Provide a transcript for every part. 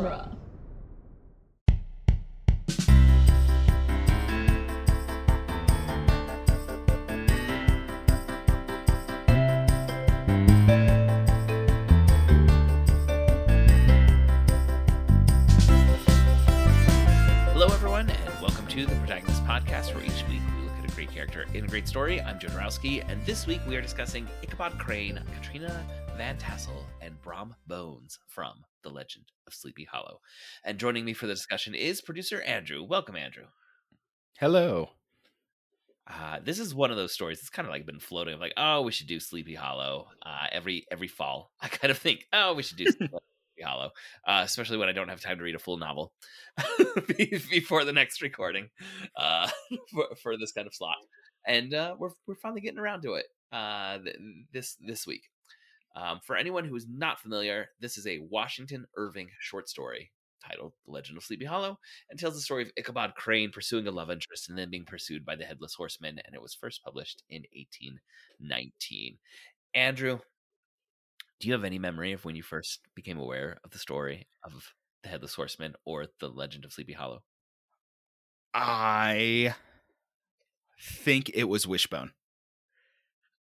genre. Hello, everyone, and welcome to the Protagonist Podcast, where each week we look at a great character in a great story. I'm Joe Dorowski, and this week we are discussing Ichabod Crane, Katrina Van Tassel, and Brom Bones from The Legend of Sleepy Hollow. And joining me for the discussion is producer Andrew. Welcome, Andrew. Hello. Uh, this is one of those stories that's kind of like been floating of like, oh, we should do Sleepy Hollow uh, every every fall. I kind of think, oh, we should do Sleepy Hollow, uh, especially when I don't have time to read a full novel before the next recording uh, for, for this kind of slot. And uh, we're we're finally getting around to it uh, th- this this week. Um, for anyone who is not familiar, this is a Washington Irving short story titled The Legend of Sleepy Hollow and tells the story of Ichabod Crane pursuing a love interest and then being pursued by the Headless Horseman. And it was first published in 1819. Andrew, do you have any memory of when you first became aware of the story of the Headless Horseman or the Legend of Sleepy Hollow? I think it was Wishbone.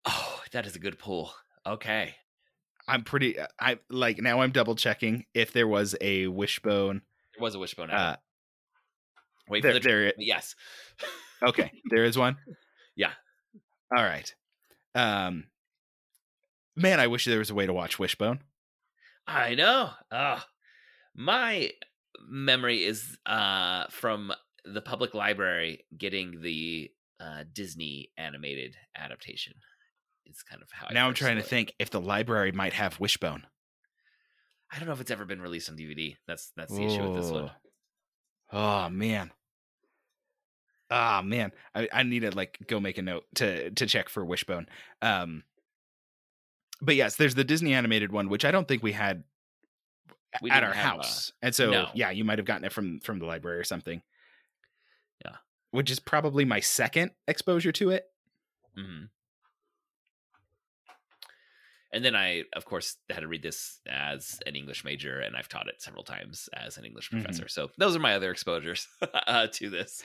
Oh, that is a good pull. Okay. I'm pretty I like now I'm double checking if there was a Wishbone. There was a wishbone. Uh Uh, Wait there, for the there yes. okay, there is one. Yeah. All right. Um man, I wish there was a way to watch Wishbone. I know. Oh, my memory is uh, from the public library getting the uh, Disney animated adaptation. Is kind of how. I now I'm trying to it. think if the library might have Wishbone. I don't know if it's ever been released on DVD. That's that's the issue with this one. Oh man. Ah man. I, I need to like go make a note to to check for Wishbone. Um but yes, there's the Disney animated one, which I don't think we had We at our uh, house. and so no. yeah, you might have gotten it from from the library or something. Yeah. Which is probably my second exposure to it. mhm. And then I, of course, had to read this as an English major, and I've taught it several times as an English Mhm. professor. So those are my other exposures uh, to this.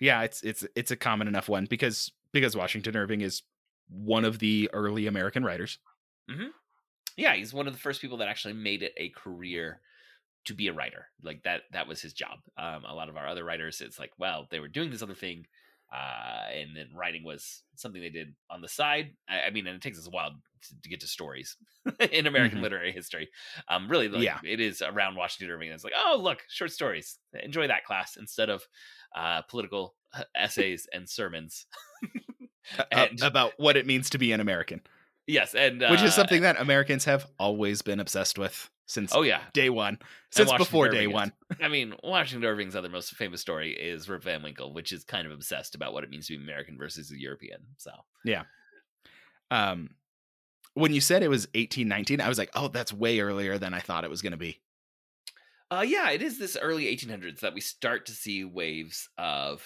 Yeah, it's it's it's a common enough one because because Washington Irving is one of the early American writers. yeah he's one of the first people that actually made it a career to be a writer like that that was his job um, a lot of our other writers it's like well they were doing this other thing uh, and then writing was something they did on the side. I, I mean and it takes us a while to, to get to stories in american Mhm. literary history. Um really like, Yeah. it is around washington irving it's like oh look short stories. Enjoy that class instead of uh, political uh, essays and sermons. And- about what it means to be an American, yes and uh, which is something that Americans have always been obsessed with since oh yeah day one, since before day Irving is. one. I mean, Washington Irving's other most famous story is Rip Van Winkle, which is kind of obsessed about what it means to be American versus a European. So, yeah. Um, when you said it was 1819, I was like, oh, that's way earlier than I thought it was going to be. uh, yeah, it is this early 1800s that we start to see waves of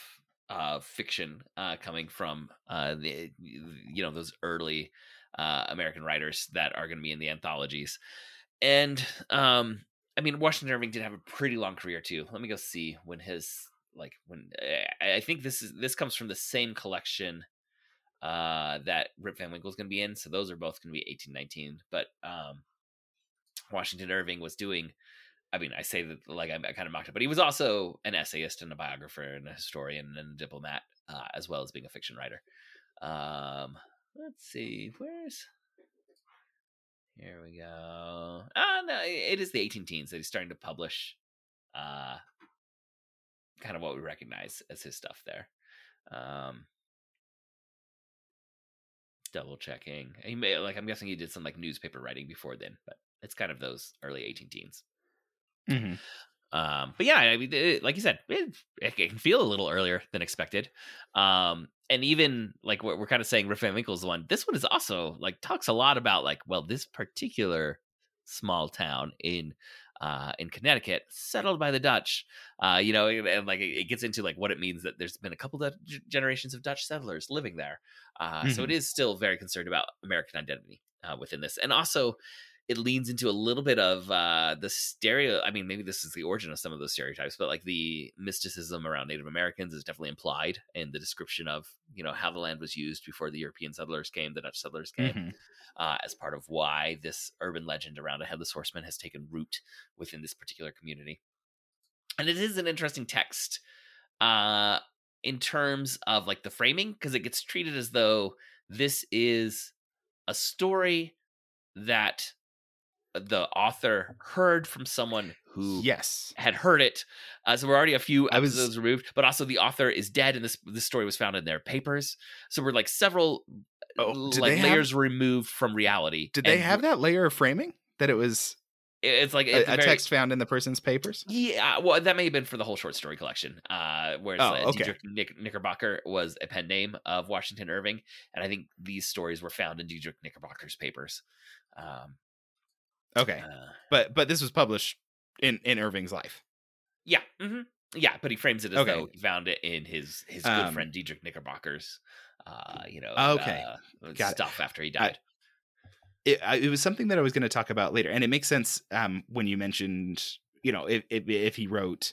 uh, fiction uh, coming from uh, the you know those early uh, American writers that are going to be in the anthologies, and um, I mean Washington Irving did have a pretty long career too. Let me go see when his like when I I think this is this comes from the same collection uh that Rip Van Winkle is going to be in. So those are both going to be 1819. But um Washington Irving was doing I mean, I say that like I, I kind of mocked it, but he was also an essayist and a biographer and a historian and a diplomat, uh, as well as being a fiction writer. Um, let's see, where's here we go. Ah, no, it is the 18 teens that he's starting to publish, uh, kind of what we recognize as his stuff there. Um, double checking. He may like I'm guessing he did some like newspaper writing before then, but it's kind of those early 18 teens. Mm-hmm. Um, but yeah, I mean, it, like you said, it, it can feel a little earlier than expected. Um, and even like what we're kind of saying, Rip Van Winkle's the one. This one is also like talks a lot about like, well, this particular small town in uh, in Connecticut, settled by the Dutch. Uh, you know, and, and, like it, it gets into like what it means that there's been a couple of g- generations of Dutch settlers living there. Uh, So it is still very concerned about American identity uh, within this, and also it leans into a little bit of uh, the stereo. I mean, maybe this is the origin of some of those stereotypes, but like the mysticism around Native Americans is definitely implied in the description of you know how the land was used before the European settlers came, the Dutch settlers came, Mhm. uh, as part of why this urban legend around a headless horseman has taken root within this particular community. And it is an interesting text uh, in terms of like the framing because it gets treated as though this is a story that the author heard from someone who Yes. had heard it. Uh, so we're already a few I was- episodes removed, but also the author is dead, and this this story was found in their papers. So we're like several Oh, like they have- layers removed from reality. Did they have that layer of framing that it was It's like a, a very- text found in the person's papers? Yeah, well, that may have been for the whole short story collection. Uh, whereas Oh, uh, okay. Knick- Knickerbocker was a pen name of Washington Irving, and I think these stories were found in Diedrich Knickerbocker's papers. Um, Okay, uh, but but this was published in in Irving's life. yeah, hmm yeah, but he frames it as Okay. though he found it in his his good Um, friend Diedrich Knickerbocker's, uh, you know, Okay. uh, Got it. stuff after he died. It, I- it was something that I was going to talk about later, and it makes sense um, when you mentioned, you know, if if, if he wrote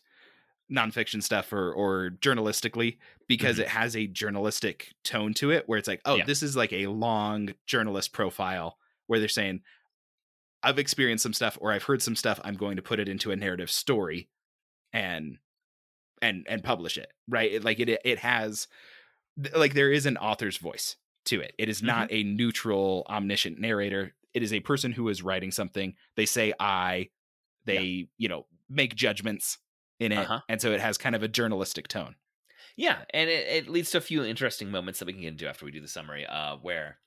nonfiction stuff or or journalistically because Mhm. it has a journalistic tone to it where it's like oh Yeah. this is like a long journalist profile where they're saying i've experienced some stuff or i've heard some stuff i'm going to put it into a narrative story and and and publish it right? It, like it it has like there is an author's voice to it. It is not a neutral omniscient narrator. It is a person who is writing something. They say i they you know make judgments in it Uh-huh. and so it has kind of a journalistic tone. Yeah, and it, it leads to a few interesting moments that we can get into after we do the summary, uh, where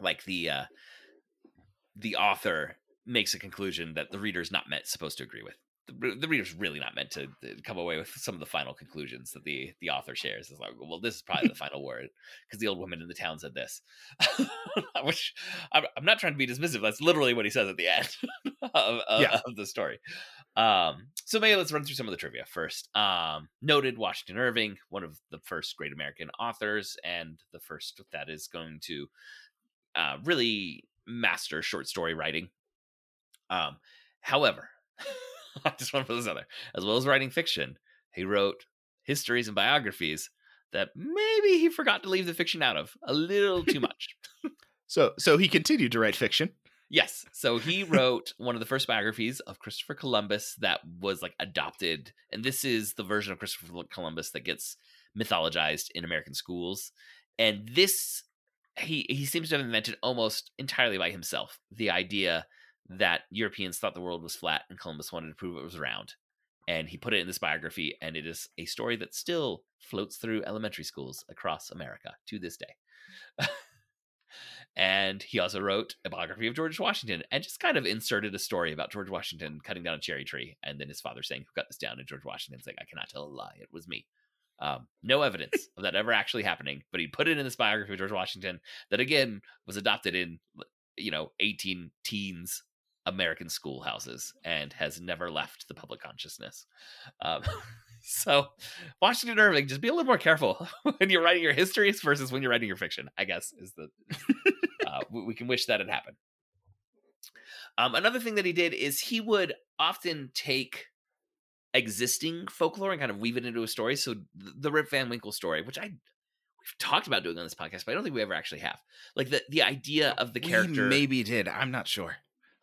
like the uh, the author makes a conclusion that the reader's not meant supposed to agree with. The, the reader's really not meant to uh, come away with some of the final conclusions that the the author shares. It's like, well, this is probably the final word because the old woman in the town said this. Which I'm, I'm not trying to be dismissive. That's literally what he says at the end of, of, Yeah. of the story. Um, so maybe let's run through some of the trivia first. Um, noted Washington Irving, one of the first great American authors, and the first that is going to uh, really master short story writing. Um, however, I just want to put this out there. As well as writing fiction, he wrote histories and biographies that maybe he forgot to leave the fiction out of a little too much. so so he continued to write fiction Yes. So he wrote one of the first biographies of Christopher Columbus that was like adopted. And this is the version of Christopher Columbus that gets mythologized in American schools. And this he he seems to have invented almost entirely by himself. The idea that Europeans thought the world was flat and Columbus wanted to prove it was round. And he put it in this biography, and it is a story that still floats through elementary schools across America to this day. And he also wrote a biography of George Washington and just kind of inserted a story about George Washington cutting down a cherry tree. And then his father saying, Who cut this down? And George Washington's saying, I cannot tell a lie. It was me. Um, no evidence of that ever actually happening, but he put it in this biography of George Washington that again was adopted in, you know, 18 teens American schoolhouses and has never left the public consciousness. Um, so, Washington Irving, just be a little more careful when you're writing your histories versus when you're writing your fiction. I guess is the uh, we, can wish that had happened. Um, another thing that he did is he would often take existing folklore and kind of weave it into a story. So the Rip Van Winkle story, which I we've talked about doing on this podcast, but I don't think we ever actually have. Like the the idea of the character, we maybe did i'm not sure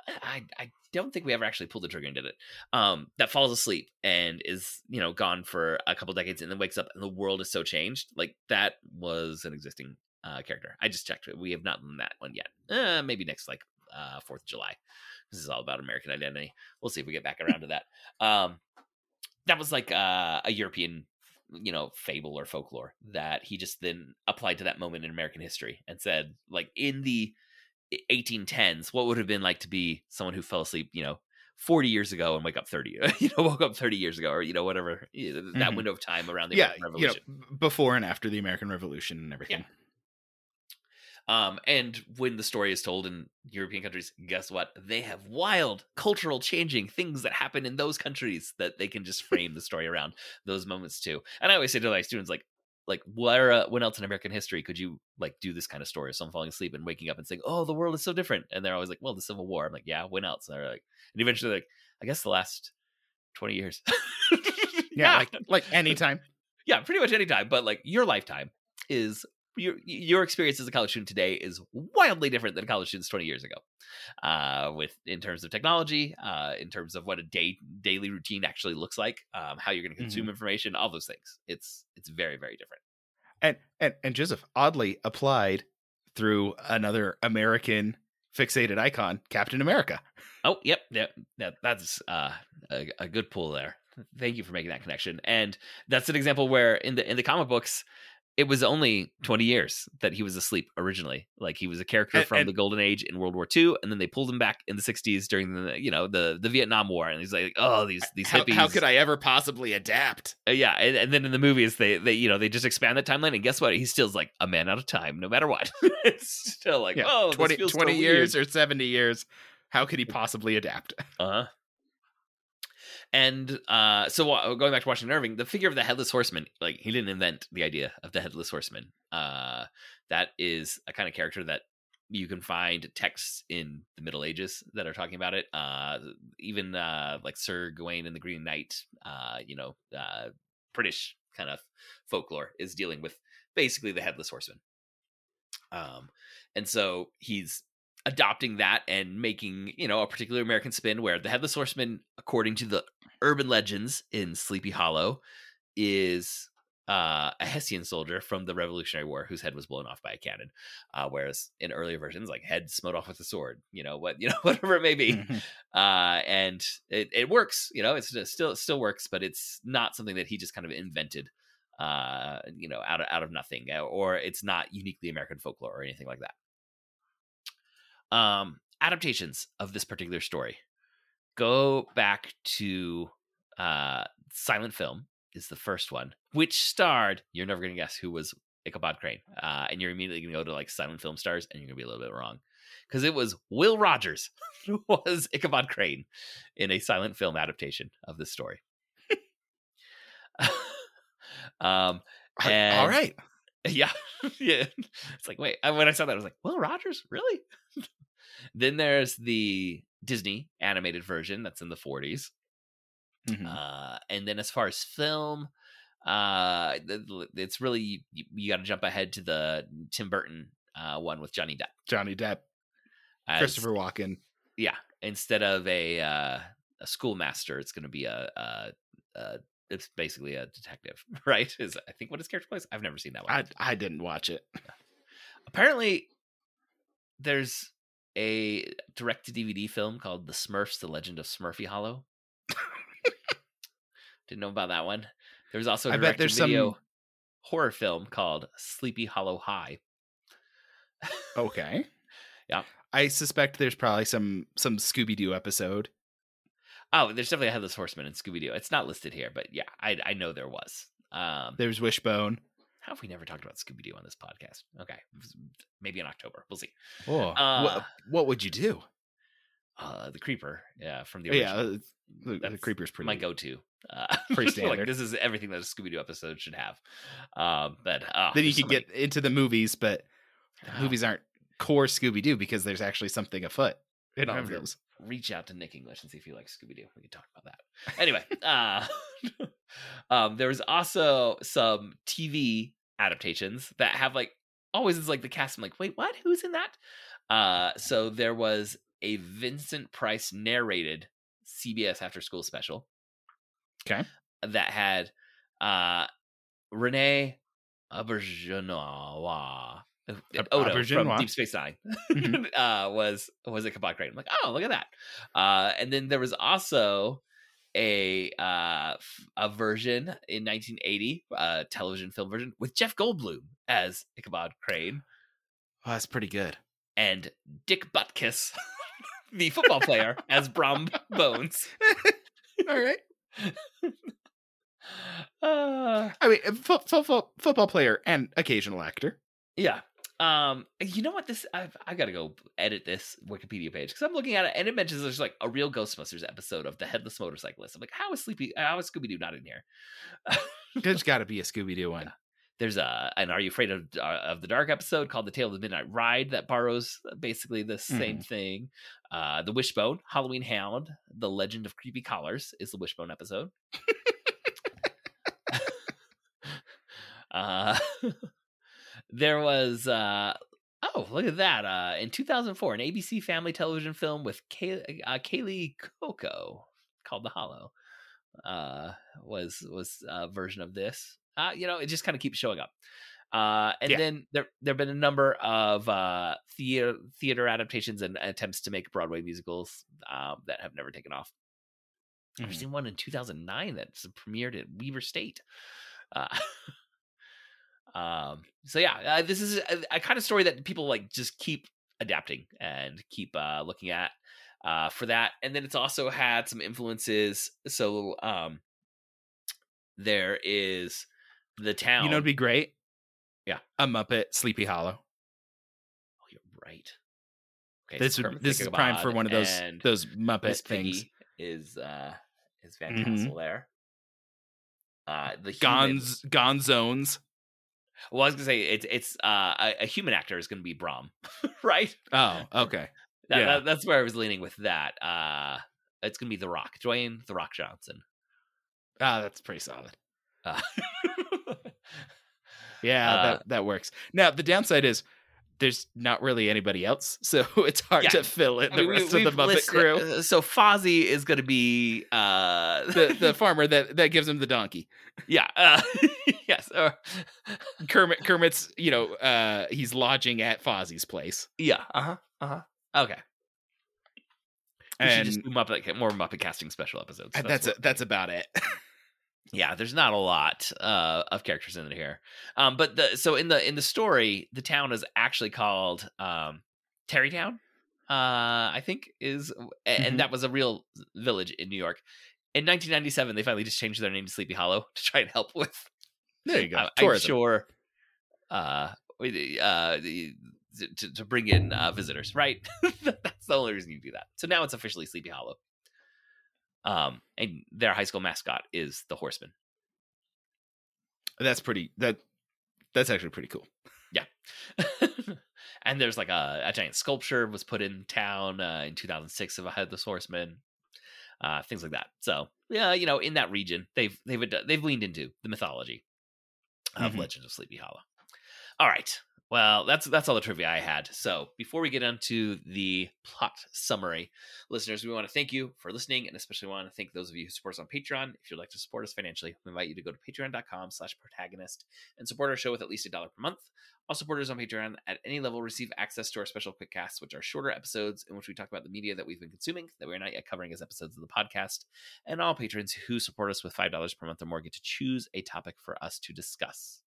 I I don't think we ever actually pulled the trigger and did it. Um, that falls asleep and is you know gone for a couple decades and then wakes up and the world is so changed. Like that was an existing uh, character. I just checked. We have not done that one yet. Uh, maybe next like uh, Fourth of July. This is all about American identity. We'll see if we get back around to that. Um, that was like uh, a European, you know, fable or folklore that he just then applied to that moment in American history and said, like in the 1810s, what would have been like to be someone who fell asleep, you know, 40 years ago and wake up 30, you know, woke up 30 years ago or, you know, whatever, that Mhm. window of time around the yeah American you know Revolution. before and after the american revolution and everything Um, and when the story is told in European countries, guess what? They have wild cultural changing things that happen in those countries that they can just frame the story around those moments too. And I always say to my students, like, like where uh, when else in American history could you like do this kind of story? Someone falling asleep and waking up and saying, "Oh, the world is so different," and they're always like, "Well, the Civil War." I'm like, "Yeah, when else?" And they're like, and eventually like, I guess the last twenty years. Yeah, like like anytime. yeah, pretty much anytime. But like your lifetime is your your experience as a college student today is wildly different than college students 20 years ago. Uh, with in terms of technology, uh, in terms of what a day daily routine actually looks like, um, how you're going to consume information, all those things. It's it's very very different. And and and Joseph oddly applied through another American fixated icon, Captain America. Oh, yep, yep. That, that's uh, a, a good pull there. Thank you for making that connection. And that's an example where in the in the comic books, it was only 20 years that he was asleep originally. Like he was a character And- from and- the golden age in World War II, and then they pulled him back in the 60s during the you know the the Vietnam War, and he's like, oh these these How, hippies. how could I ever possibly adapt? Uh, yeah, and, and then in the movies they they you know they just expand that timeline, and guess what? He still's like a man out of time, no matter what. it's still like Yeah, oh, this 20, so 20 years weird. or 70 years. How could he possibly adapt? Uh-huh. And uh, so uh, going back to Washington Irving, the figure of the headless horseman, like he didn't invent the idea of the headless horseman. Uh, that is a kind of character that you can find texts in the Middle Ages that are talking about it. Uh, even uh, like Sir Gawain and the Green Knight, uh, you know, uh, British kind of folklore is dealing with basically the headless horseman. Um, and so he's adopting that and making you know a particular American spin where the headless horseman, according to the urban legends in Sleepy Hollow, is uh, a Hessian soldier from the Revolutionary War whose head was blown off by a cannon, uh, whereas in earlier versions, like head smote off with a sword, you know what, you know whatever it may be, uh, and it, it works, you know, it's just still it still works, but it's not something that he just kind of invented, uh, you know, out of out of nothing, or it's not uniquely American folklore or anything like that um adaptations of this particular story go back to uh silent film is the first one which starred you're never gonna guess who was ichabod crane uh and you're immediately gonna go to like silent film stars and you're gonna be a little bit wrong because it was will rogers who was ichabod crane in a silent film adaptation of this story um All And- right. yeah, yeah. It's like, wait. When I saw that, I was like, Will Rogers, really? Then there's the Disney animated version that's in the 40s. Mhm. Uh, and then as far as film, uh, it's really you, you got to jump ahead to the Tim Burton uh, one with Johnny Depp. Johnny Depp, as- Christopher Walken. yeah. Instead of a uh, a schoolmaster, it's going to be a, a, a it's basically a detective, right? Is I think what his character plays. I've never seen that one. I I didn't watch it. apparently there's a direct to DVD film called The Smurfs: The Legend of Smurfy Hollow. Didn't know about that one. There's also a I bet direct there's video some- horror film called Sleepy Hollow High. Okay. Yeah. I suspect there's probably some some Scooby Doo episode. Oh, there's definitely a Headless Horseman in Scooby Doo. It's not listed here, but yeah, I I know there was. Um, There's Wishbone. How have we never talked about Scooby Doo on this podcast? Okay, maybe in October. We'll see. Oh, Uh, what, what would you do? Uh, the Creeper, yeah, from the Yeah, original. uh, the, the creeper's pretty. my go-to. Uh, Pretty like, standard. this is everything that a Scooby Doo episode should have. Um, but uh, then you can so could many- get into the movies, but the Oh, movies aren't core Scooby Doo because there's actually something afoot. in all of those. reach out to Nick English and see if he likes Scooby Doo. We can talk about that. Anyway, uh, um, there was also some TV adaptations that have like always is like the cast. I'm like, wait, what? Who's in that? Uh, so there was a Vincent Price narrated CBS After School special. Okay. That had uh, Renee Auberjonois. Ab- Odo from Deep Space 9 Mhm. uh, was was Ichabod Crane. I'm like, oh, look at that. Uh, and then there was also a uh, f- a version in 1980, uh, television film version with Jeff Goldblum as Ichabod Crane Oh, that's pretty good. and Dick Butkus, the football player, as Brom Bones. All right. Uh, I mean, fo- fo- fo- football player and occasional actor. yeah. Um, you know what? This I've I gotta go edit this Wikipedia page because I'm looking at it and it mentions there's like a real Ghostbusters episode of the Headless Motorcyclist. I'm like, how is Sleepy? How is Scooby Doo not in here? There's got to be a Scooby Doo one. there's a an Are You Afraid of uh, of the Dark episode called The Tale of the Midnight Ride that borrows uh, basically the same thing. Uh, the Wishbone, Halloween Hound, The Legend of Creepy Collars is the Wishbone episode. uh, there was uh, oh look at that uh, in 2004 an ABC family television film with Kay- uh, Kaley Cuoco called The Hollow uh, was was a version of this. Uh, you know, it just kind of keeps showing up. Uh, and Yeah. then there there've been a number of uh, theater theater adaptations and attempts to make Broadway musicals um, that have never taken off. I've Mhm. seen one in 2009 that premiered at Weaver State. Uh, um, so yeah, uh, this is a, a kind of story that people like just keep adapting and keep uh, looking at uh, for that. And then it's also had some influences. So um, there is the town. You know, it'd be great. Yeah. a Muppet Sleepy Hollow. oh, you're right. Okay, This so would this is prime for one of those those Muppet Miss things. Piggy is uh, is Van Mhm. There. Uh, the Gonz Gonzones. Well, I was gonna say it's it's uh, a, a human actor is gonna be Brom, right? Oh, okay. That, Yeah. that- that's where I was leaning with that. Uh, it's gonna be The Rock, Dwayne The Rock Johnson. Ah, that's pretty solid. Uh, Yeah, Uh, that that works. Now the downside is there's not really anybody else, so it's hard Yeah. to fill in I the mean, we- rest of the Muppet listed- crew. uh, So Fozzie is gonna be uh, the the farmer that that gives him the donkey. yeah, uh, yes, or, Kermit Kermit's, you know, uh he's lodging at Fozzie's place. yeah, uh huh, uh huh. Okay, we should And just do Muppet more Muppet casting special episodes. and that's what- a, that's about it. Yeah there's not a lot uh of characters in it here um but the so in the in the story the town is actually called um tarrytown uh i think is and Mhm. that was a real village in new york in 1997 they finally just changed their name to sleepy hollow to try and help with There you go. I- i'm Tourism. sure uh uh to, to bring in uh, visitors right that's the only reason you do that so now it's officially sleepy hollow um and their high school mascot is the horseman That's pretty that that's actually pretty cool. Yeah. and there's like a, a giant sculpture was put in town uh, in 2006 of a headless horseman uh things like that so yeah you know in that region they've they've they've leaned into the mythology of Mhm. legends of sleepy hollow all right well that's that's all the trivia i had so before we get into the plot summary listeners we want to thank you for listening and especially want to thank those of you who support us on patreon if you'd like to support us financially we invite you to go to patreon.com slash protagonist and support our show with at least a dollar per month all supporters on Patreon at any level receive access to our special quick casts, which are shorter episodes in which we talk about the media that we've been consuming that we're not yet covering as episodes of the podcast. And all patrons who support us with $5 per month or more get to choose a topic for us to discuss.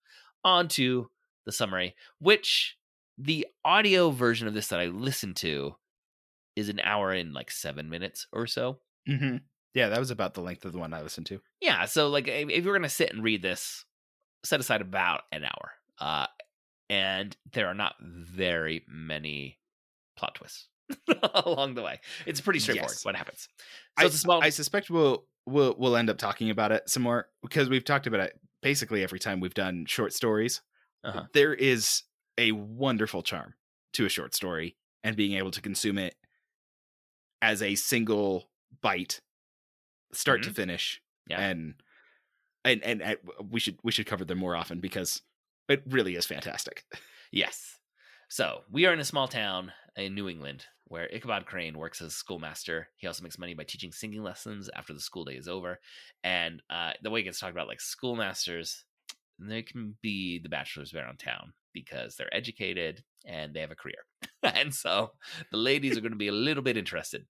On to the summary, which the audio version of this that I listened to is an hour and like seven minutes or so. Mm-hmm. Yeah, that was about the length of the one I listened to. Yeah, so like if you're gonna sit and read this, set aside about an hour. Uh, and there are not very many plot twists along the way. It's pretty straightforward Yes. what happens. So I, it's a small. I suspect we'll we'll we'll end up talking about it some more because we've talked about it basically every time we've done short stories. Uh-huh. There is a wonderful charm to a short story and being able to consume it as a single bite, start to finish, Mm-hmm. Yeah. and, and and and we should we should cover them more often because it really is fantastic. Yes. So we are in a small town in New England where Ichabod Crane works as a schoolmaster. He also makes money by teaching singing lessons after the school day is over. And uh, the way it gets talked about, like schoolmasters, they can be the bachelors around town because they're educated and they have a career. and so the ladies are going to be a little bit interested.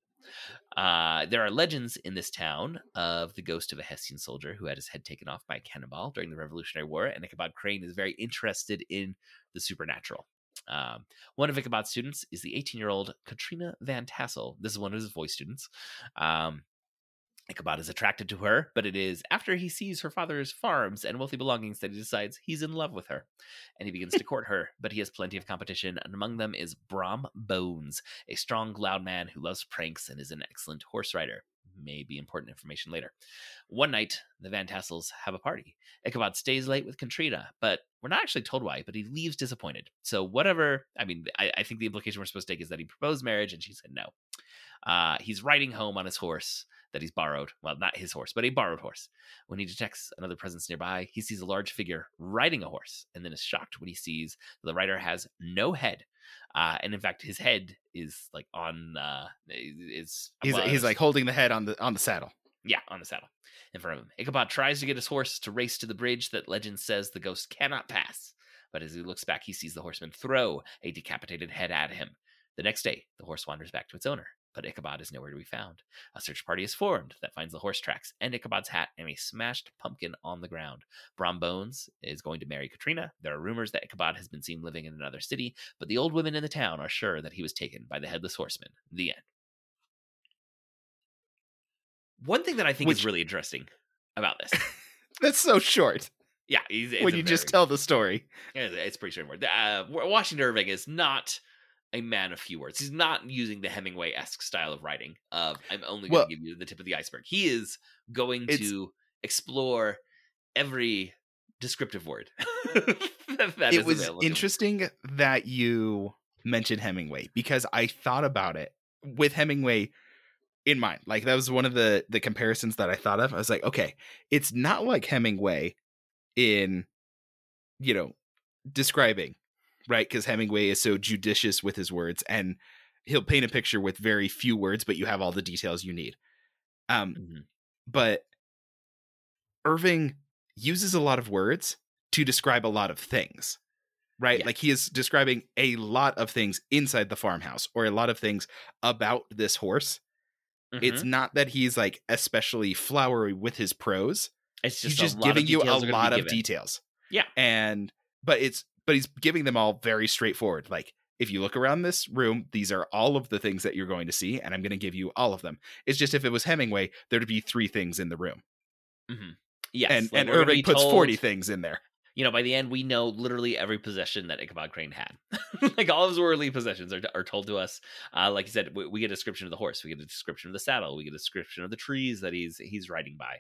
Uh, there are legends in this town of the ghost of a Hessian soldier who had his head taken off by a cannonball during the Revolutionary War, and Ichabod Crane is very interested in the supernatural. Um, one of Ichabod's students is the 18 year old Katrina Van Tassel. This is one of his voice students. Um, Ichabod is attracted to her, but it is after he sees her father's farms and wealthy belongings that he decides he's in love with her. And he begins to court her, but he has plenty of competition, and among them is Brom Bones, a strong, loud man who loves pranks and is an excellent horse rider. may be important information later. One night, the Van Tassels have a party. Ichabod stays late with Katrina, but we're not actually told why, but he leaves disappointed. So, whatever, I mean, I, I think the implication we're supposed to take is that he proposed marriage and she said no. Uh, he's riding home on his horse that he's borrowed. Well, not his horse, but a borrowed horse. When he detects another presence nearby, he sees a large figure riding a horse and then is shocked when he sees the rider has no head. Uh, and in fact, his head is like on uh, is He's above- he's like holding the head on the on the saddle. yeah, on the saddle in front of him. Ichabod tries to get his horse to race to the bridge that legend says the ghost cannot pass. But as he looks back, he sees the horseman throw a decapitated head at him. The next day, the horse wanders back to its owner, but Ichabod is nowhere to be found. A search party is formed that finds the horse tracks and Ichabod's hat and a smashed pumpkin on the ground. Brom Bones is going to marry Katrina. There are rumors that Ichabod has been seen living in another city, but the old women in the town are sure that he was taken by the headless horseman. The end. One thing that I think is really interesting about this. That's so short Yeah, when you just tell the story. it's it's pretty straightforward. Uh, Washington Irving is not a man of few words. He's not using the Hemingway esque style of writing. Of I'm only going Well- to give you the tip of the iceberg. He is going to explore every descriptive word. it is was available interesting that you mentioned Hemingway because I thought about it with Hemingway in mind. Like that was one of the the comparisons that I thought of. I was like, okay, it's not like Hemingway in you know describing, right? Because Hemingway is so judicious with his words and he'll paint a picture with very few words, but you have all the details you need. Um, Mhm. but Irving uses a lot of words to describe a lot of things, right? Yeah. Like he is describing a lot of things inside the farmhouse or a lot of things about this horse. It's Mhm. not that he's like especially flowery with his prose. it's just he's just, just a lot giving you a details are gonna be lot of given. details. Yeah. And but it's but he's giving them all very straightforward. Like if you look around this room, these are all of the things that you're going to see, and I'm going to give you all of them. It's just if it was Hemingway, there'd be three things in the room, Yes, and like, and Irving puts told- forty things in there. you know, by the end, we know literally every possession that Ichabod Crane had. like all of his worldly possessions are, are told to us. Uh, like you said, we, we get a description of the horse, we get a description of the saddle, we get a description of the trees that he's he's riding by.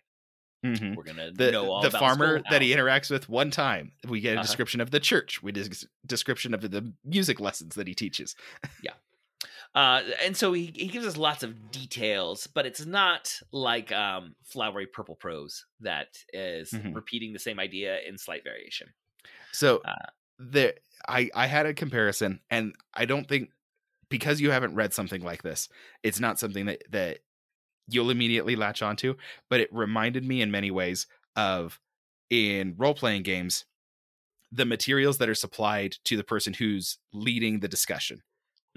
Mhm. We're gonna The know all the farmer that he interacts with one time, we get a Uh-huh. description of the church. We get a description of the music lessons that he teaches. Yeah, uh, and so he, he gives us lots of details, but it's not like um, flowery purple prose that is Mhm. repeating the same idea in slight variation. So Uh, there, I I had a comparison, and I don't think because you haven't read something like this, it's not something that that you'll immediately latch onto. But it reminded me in many ways of in role playing games, the materials that are supplied to the person who's leading the discussion,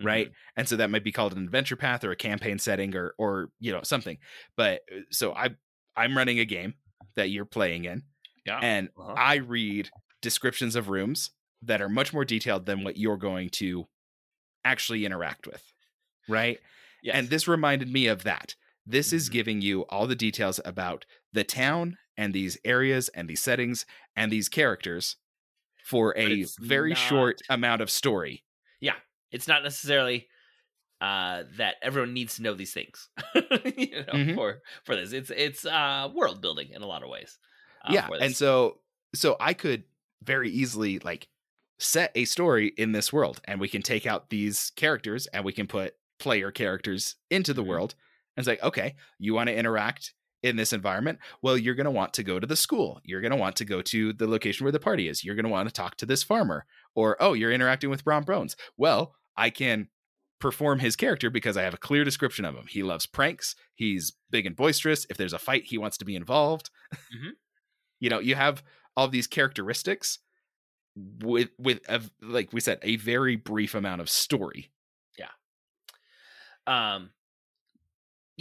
right? Mhm. And so that might be called an adventure path or a campaign setting or or you know something. But uh, so I I'm running a game that you're playing in, Yeah. and Uh-huh. I read descriptions of rooms that are much more detailed than what you're going to actually interact with. Right. Yes. And this reminded me of that. This is Mhm. giving you all the details about the town and these areas and these settings and these characters for a very short amount of story. Yeah, it's not necessarily uh that everyone needs to know these things you know Mhm. for for this it's it's uh world building in a lot of ways uh, yeah. And so so I could very easily like set a story in this world and we can take out these characters and we can put player characters into the Mhm. world. And it's like, okay, you want to interact in this environment? Well, you're going to want to go to the school. You're going to want to go to the location where the party is. You're going to want to talk to this farmer. Or, oh, you're interacting with Brom Bones. Well, I can perform his character because I have a clear description of him. He loves pranks. He's big and boisterous. If there's a fight, he wants to be involved. Mhm. you know, you have all these characteristics with with a, like we said, a very brief amount of story. Yeah. Um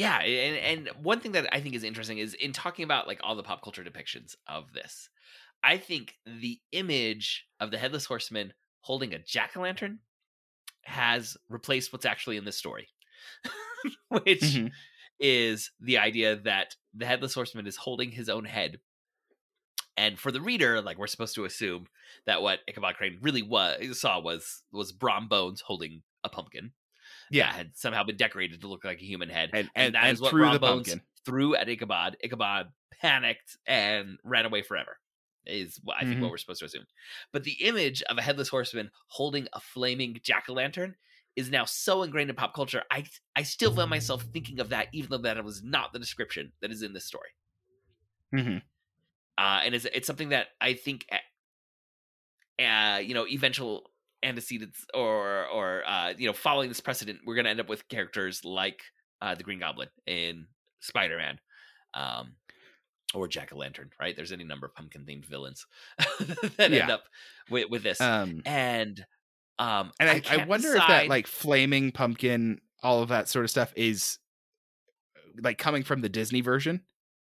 yeah and and one thing that i think is interesting is in talking about like all the pop culture depictions of this i think the image of the headless horseman holding a jack-o'-lantern has replaced what's actually in this story which Mhm. is the idea that the headless horseman is holding his own head and for the reader like we're supposed to assume that what ichabod crane really was saw was was brom bones holding a pumpkin Yeah. had somehow been decorated to look like a human head And and, and, that and is what through Brom the Bones threw at Ichabod. Ichabod panicked and ran away forever. Is what I think Mhm. what we're supposed to assume. But the image of a headless horseman holding a flaming jack o' lantern is now so ingrained in pop culture. I I still found myself thinking of that, even though that was not the description that is in this story. Mm-hmm. Uh, and it's it's something that I think, uh, you know, eventual antecedents or or uh, you know, following this precedent, we're gonna end up with characters like uh, the Green Goblin in Spider Man. Um, or Jack o' Lantern, right? There's any number of pumpkin themed villains that end up with, with this. Um, and um and I, I, can't wonder if that like flaming pumpkin, all of that sort of stuff is like coming from the Disney version.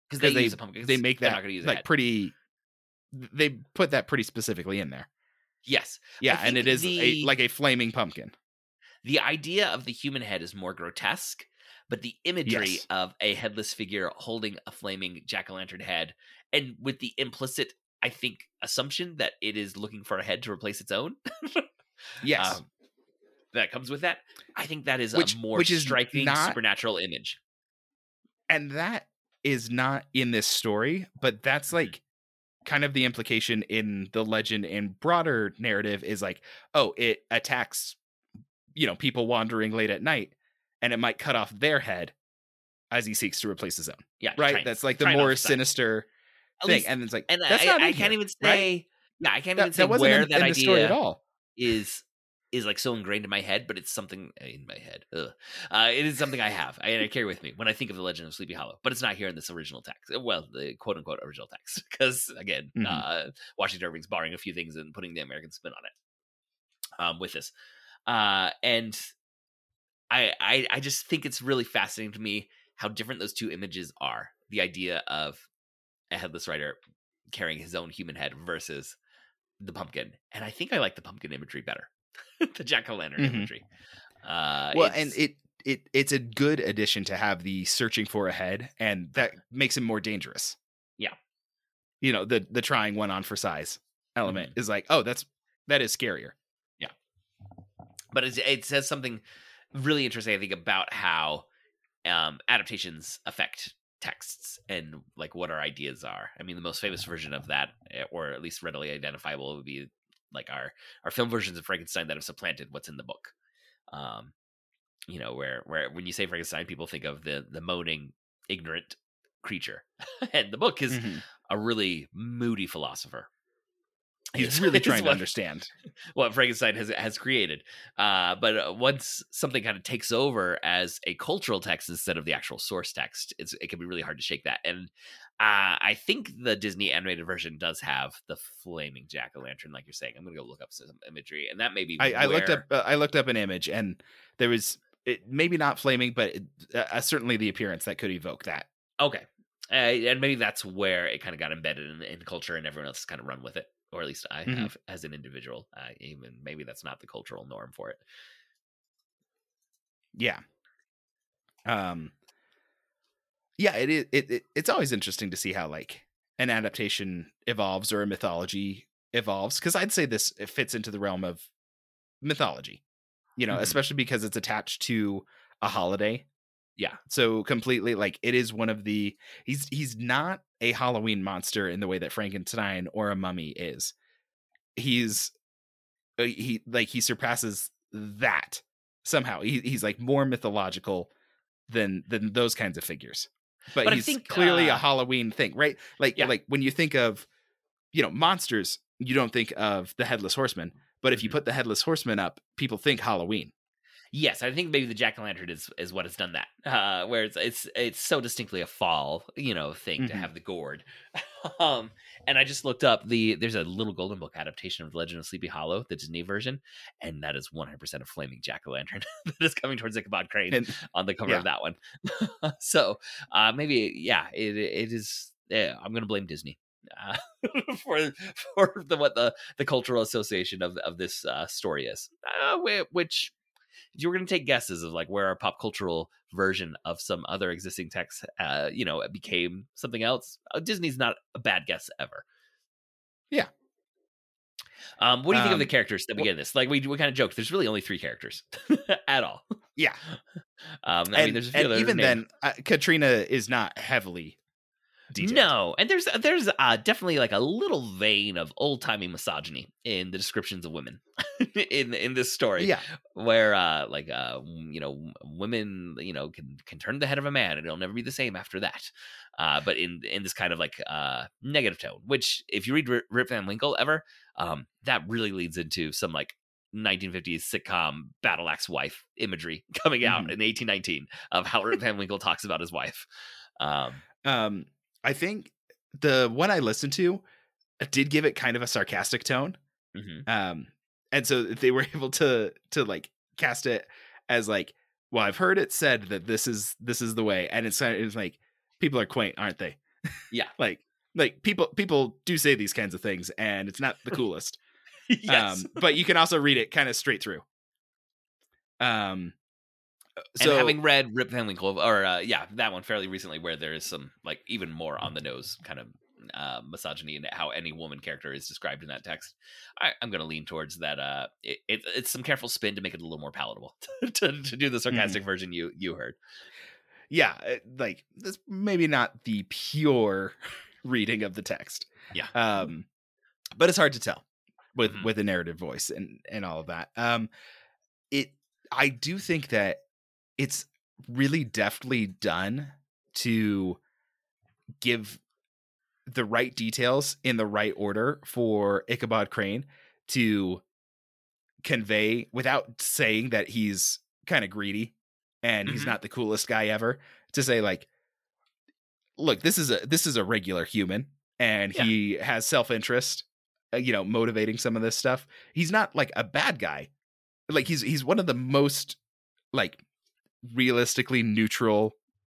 because they, they- use a pumpkin. They make that not gonna use like head. pretty. They put that pretty specifically in there. Yes. Yeah, and it is the- a like a flaming pumpkin. The idea of the human head is more grotesque, but the imagery Yes. of a headless figure holding a flaming jack o' lantern head, and with the implicit, I think, assumption that it is looking for a head to replace its own. Yes, um, that comes with that. I think that is Which- a more which is striking not- supernatural image. and that is not in this story, but that's Mm-hmm. like kind of the implication in the legend and broader narrative is like, oh, it attacks, you know, people wandering late at night, and it might cut off their head as he seeks to replace his own. Yeah, Right? trying- that's like the more sinister At thing, least- and it's like and that's I, not I in can't here, even right? say. Yeah, I can't That, even say that wasn't where in, that in the idea story at all. is is like so ingrained in my head, but it's something in my head. Ugh. Uh, it is something I have and I carry with me when I think of the Legend of Sleepy Hollow. But it's not here in this original text. Uh, Well, the quote unquote original text, because again, Mhm. uh, Washington Irving's borrowing a few things and putting the American spin on it. Um, with this, uh, and I, I I just think it's really fascinating to me how different those two images are. The idea of a headless rider carrying his own human head versus the pumpkin. And I think I like the pumpkin imagery better. the jack o' lantern Mhm. imagery. Uh, Well, and it it it's a good addition to have the searching for a head, and that makes him more dangerous. Yeah. you know the the trying one on for size element Mm-hmm. is like, oh, that's that is scarier. Yeah, but it, it says something really interesting, I think, about how um, adaptations affect texts and like what our ideas are. I mean, the most famous version of that, eh, or at least readily identifiable, would be like our our film versions of Frankenstein that have supplanted what's in the book. Um, you know, where where when you say Frankenstein, people think of the the moaning, ignorant creature, and the book is Mhm. a really moody philosopher. He's really trying to what- understand. what Frankenstein has has created. Uh, but uh, once something kind of takes over as a cultural text instead of the actual source text, it's, it can be really hard to shake that. And uh, I think the Disney animated version does have the flaming jack o' lantern, like you're saying. I'm gonna go look up some imagery, and that may be. I, I looked up uh, I looked up an image, and there was it, maybe not flaming, but it, uh, certainly the appearance that could evoke that. Okay. Uh, and maybe that's where it kind of got embedded in, in culture and everyone else kind of run with it. Or at least I Mhm. have as an individual. Uh, even maybe that's not the cultural norm for it. Yeah. Um. Yeah, it is. It, it it's always interesting to see how like an adaptation evolves or a mythology evolves because I'd say this it fits into the realm of mythology. You know, Mhm. especially because it's attached to a holiday. Yeah. So completely like it is one of the he's he's not a Halloween monster in the way that Frankenstein or a mummy is. He's uh, he like he surpasses that somehow. He, he's like more mythological than than those kinds of figures. But, But he's think, clearly a uh, Halloween thing, right? Like Yeah. like when you think of you know monsters, you don't think of the headless horseman. But if you Mhm. put the headless horseman up, people think Halloween. Yes, I think maybe the jack o' lantern is is what has done that. Uh, where it's it's it's so distinctly a fall, you know, thing to Mhm. have the gourd. um, and I just looked up the there's a little golden book adaptation of Legend of Sleepy Hollow, the Disney version, and that is 100 percent a flaming jack o' lantern that is coming towards Ichabod Crane And on the cover yeah. of that one. so uh, maybe yeah, it it is. Yeah, I'm gonna blame Disney. Uh, for for the what the the cultural association of of this uh, story is, uh, which you were going to take guesses of like where our pop cultural version of some other existing text, uh, you know, became something else, uh, Disney's not a bad guess ever. Yeah. Um, what do you think of Um, the characters that we well- begin this? Like we we kind of joked. There's really only three characters at all. Yeah. Um, I and, mean, there's a few and even named. then, uh, Katrina is not heavily detailed. No, and there's there's uh, definitely like a little vein of old timey misogyny in the descriptions of women in in this story. Yeah. where uh like uh you know women you know can can turn the head of a man and it'll never be the same after that uh but in in this kind of like uh negative tone which if you read R- rip van winkle ever um that really leads into some like 1950s sitcom battle axe wife imagery coming out Mhm. in 1819 of how rip van winkle talks about his wife um Um, I think the one I listened to did give it kind of a sarcastic tone. mhm. Um, and so they were able to to like cast it as like, well, I've heard it said that this is this is the way, and it's it's like people are quaint, aren't they? Yeah. like like people people do say these kinds of things, and it's not the coolest. yes Um, but you can also read it kind of straight through. Um, and so having read Rip Van Winkle, or uh, yeah, that one fairly recently, where there is some like even more on the nose kind of uh, misogyny and how any woman character is described in that text, I, I'm going to lean towards that. Uh, it, it, it's some careful spin to make it a little more palatable to, to do the sarcastic version you you heard. yeah, it- like that's maybe not the pure reading of the text. Yeah. Um, but it's hard to tell with Mhm. with a narrative voice and and all of that. Um, it I do think that it's really deftly done to give the right details in the right order for Ichabod Crane to convey without saying that he's kind of greedy and he's Mhm. not the coolest guy ever to say like look this is a this is a regular human and Yeah. he has self-interest uh, you know motivating some of this stuff he's not like a bad guy like he's he's one of the most like realistically neutral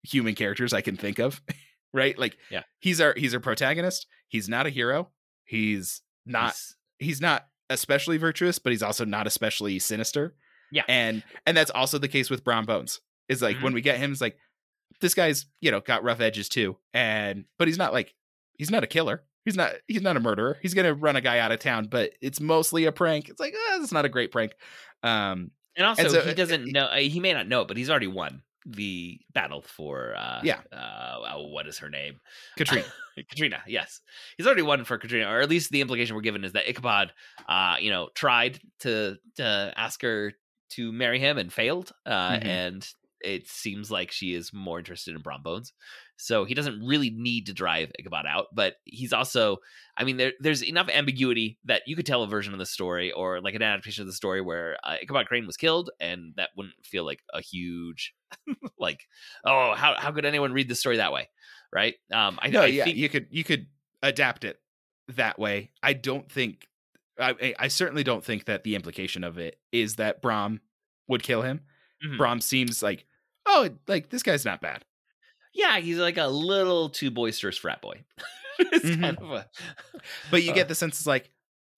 human characters i can think of right like Yeah. he's our he's our protagonist he's not a hero he's not He's- he's not especially virtuous, but he's also not especially sinister. Yeah. And and that's also the case with Brom Bones. Is like Mhm. when we get him, it's like this guy's, you know, got rough edges too. And but he's not like he's not a killer. He's not he's not a murderer. He's gonna run a guy out of town, but it's mostly a prank. It's like, ah, it's not a great prank. Um and also so, he uh, doesn't know. uh, He may not know it, but he's already won the battle for. Uh, Yeah. Uh, what is her name? Katrina. Katrina, yes. He's already won for Katrina, or at least the implication we're given is that Ichabod, uh, you know, tried to to ask her to marry him and failed. Uh, Mhm. and it seems like she is more interested in Brom Bones. So he doesn't really need to drive Ichabod out, but he's also, I mean, there, there's enough ambiguity that you could tell a version of the story or like an adaptation of the story where uh, Ichabod Crane was killed, and that wouldn't feel like a huge, like, oh, how how could anyone read the story that way, right? Um, I, know, yeah, think you could you could adapt it that way. I don't think I I- certainly don't think that the implication of it is that Brom would kill him. Mhm. Brom seems like, oh, like this guy's not bad. Yeah, he's like a little too boisterous frat boy. it's Mhm. kind of a, But you Uh. get the sense it's like,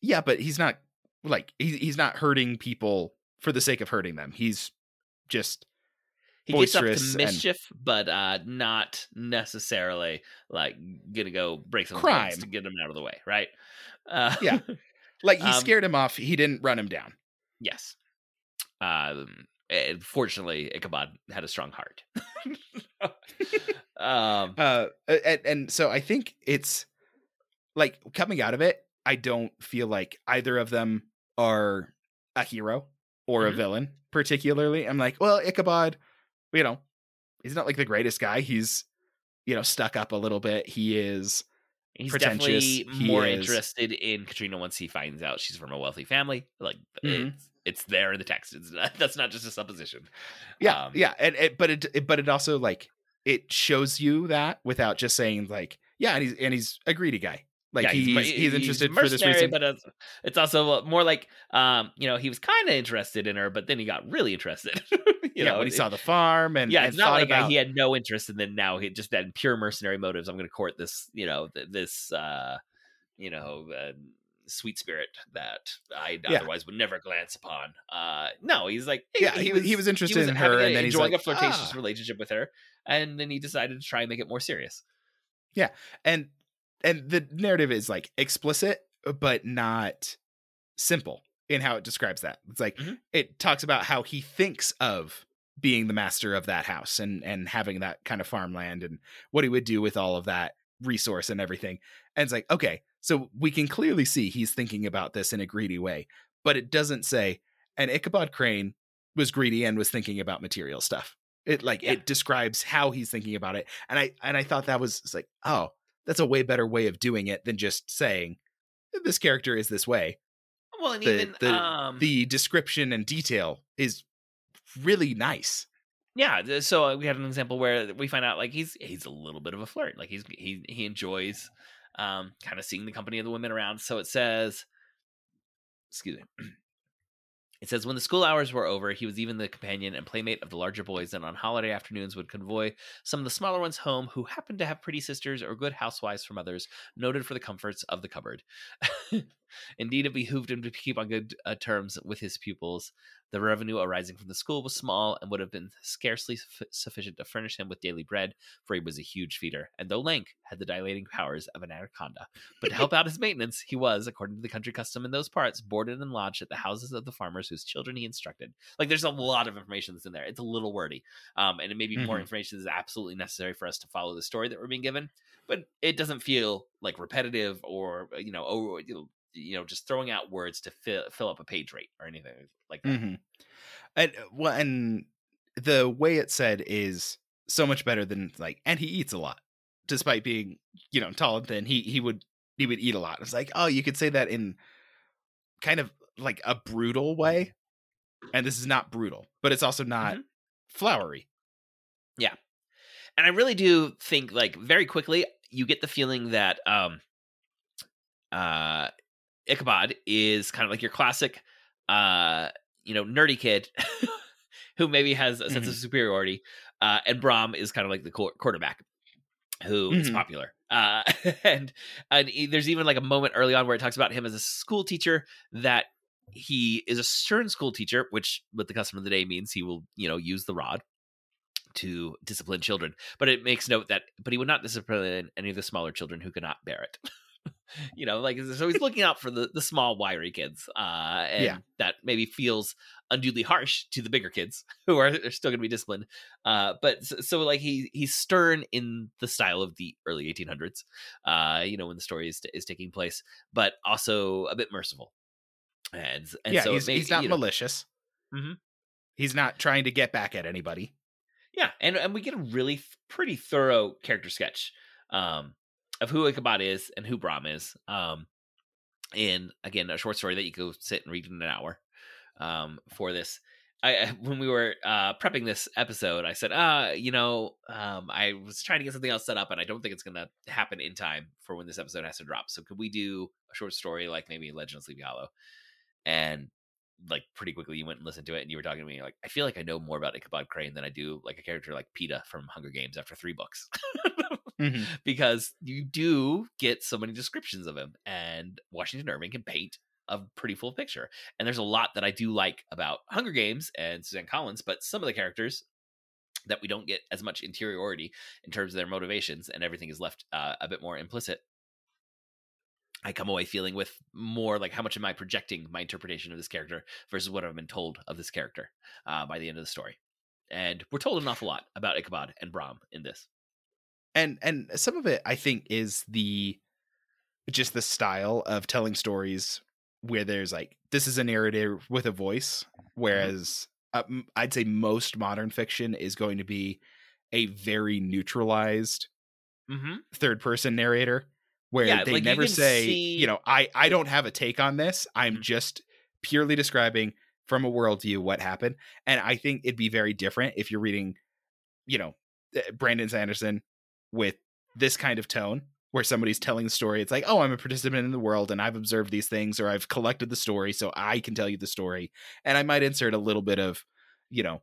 yeah, but he's not like he's he's not hurting people for the sake of hurting them. He's just he gets up to and- mischief, but uh, not necessarily like gonna go break some Crime. to get him out of the way, right? Uh, Yeah. like he Um, scared him off. He didn't run him down. yes. Um, and fortunately, Ichabod had a strong heart. um, Uh, and, and so I think it's like coming out of it. I don't feel like either of them are a hero or Mhm. a villain, particularly. I'm like, well, Ichabod, you know, he's not like the greatest guy. He's, you know, stuck up a little bit. He is, he's pretentious, definitely he more is- interested in Katrina once he finds out she's from a wealthy family. Like Mhm. it's, it's there in the text. It's not, that's not just a supposition. yeah, Um, yeah. And it, but it, it, but it also like it shows you that without just saying like, yeah, and he's and he's a greedy guy. Like Yeah, he's mer- he's, interested for this reason. but it's, it's also more like um, you know, he was kind of interested in her, but then he got really interested. you yeah, know, when he it- saw the farm and yeah, and it's not like uh, about, he had no interest, and then now he just had pure mercenary motives. I'm going to court this, you know, th- this, uh, you know, uh, sweet spirit that I Yeah. otherwise would never glance upon. Uh, no, he's like, yeah, he, was he was interested in her, a- and then he's enjoying like, a flirtatious "Ah." relationship with her, and then he decided to try and make it more serious. Yeah, and and the narrative is like explicit but not simple in how it describes that. It's like Mhm. it talks about how he thinks of being the master of that house and and having that kind of farmland and what he would do with all of that resource and everything. And it's like, okay, so we can clearly see he's thinking about this in a greedy way, but it doesn't say and Ichabod Crane was greedy and was thinking about material stuff. It like Yeah. it describes how he's thinking about it. And I and I thought that was like, oh, that's a way better way of doing it than just saying this character is this way. Well, and The- even the- um, The description and detail is really nice. yeah. So uh, we had an example where we find out like he's he's a little bit of a flirt. Like he's he he enjoys um kind of seeing the company of the women around. So it says, excuse me. It says when the school hours were over, he was even the companion and playmate of the larger boys, and on holiday afternoons would convoy some of the smaller ones home who happened to have pretty sisters or good housewives from others, noted for the comforts of the cupboard. Indeed, it behooved him to keep on good uh, terms with his pupils. The revenue arising from the school was small and would have been scarcely suffi- sufficient to furnish him with daily bread, for he was a huge feeder, and though lank, had the dilating powers of an anaconda. But to help out his maintenance, he was, according to the country custom in those parts, boarded and lodged at the houses of the farmers whose children he instructed. Like, there's a lot of information that's in there. It's a little wordy, um, and it may be more Mhm. information is absolutely necessary for us to follow the story that we're being given. But it doesn't feel like repetitive or you know, oh, you know, you know, just throwing out words to fill fill up a page rate or anything like that. Mm-hmm. And well, and the way it said is so much better than like, and he eats a lot, despite being you know tall and thin. He he would he would eat a lot. It's like, oh, you could say that in kind of like a brutal way, and this is not brutal, but it's also not Mhm. flowery. Yeah, and I really do think like very quickly you get the feeling that um uh Ichabod is kind of like your classic uh you know nerdy kid who maybe has a sense of superiority uh and Brom is kind of like the quar- quarterback who is Mhm. popular uh and and there's even like a moment early on where it talks about him as a school teacher that he is a stern school teacher which with the custom of the day means he will you know use the rod to discipline children. But it makes note that, but he would not discipline any of the smaller children who could not bear it. you know, like so he's looking out for the the small wiry kids, uh, and Yeah. that maybe feels unduly harsh to the bigger kids who are, are still going to be disciplined. Uh, but so, so like he he's stern in the style of the early 1800s, uh, you know, when the story is is taking place, but also a bit merciful. And and yeah, so he's, he's not malicious. Mhm. He's not trying to get back at anybody. Yeah, and and we get a really pretty thorough character sketch um, of who Ichabod is and who Brom is. Um, in again a short story that you go sit and read in an hour. Um, for this, I I- when we were uh, prepping this episode, I said, uh, you know, um, I was trying to get something else set up, and I don't think it's gonna happen in time for when this episode has to drop. So could we do a short story like maybe Legend of Sleepy Hollow? And like pretty quickly you went and listened to it and you were talking to me like I feel like I know more about Ichabod Crane than I do like a character like Peeta from Hunger Games after three books Mhm. because you do get so many descriptions of him and Washington Irving can paint a pretty full picture and there's a lot that I do like about Hunger Games and Suzanne Collins but some of the characters that we don't get as much interiority in terms of their motivations and everything is left uh, a bit more implicit I come away feeling with more like how much am I projecting my interpretation of this character versus what I've been told of this character uh, by the end of the story. And we're told an awful lot about Ichabod and Brom in this. And and some of it i think is the just the style of telling stories where there's like this is a narrator with a voice whereas uh, i'd say most modern fiction is going to be a very neutralized Mm-hmm. third person narrator where Yeah, they like, never can say see- you know i i don't have a take on this i'm Mhm. just purely describing from a worldview what happened and i think it'd be very different if you're reading you know uh, brandon sanderson with this kind of tone where somebody's telling the story it's like oh i'm a participant in the world and i've observed these things or i've collected the story so i can tell you the story and i might insert a little bit of you know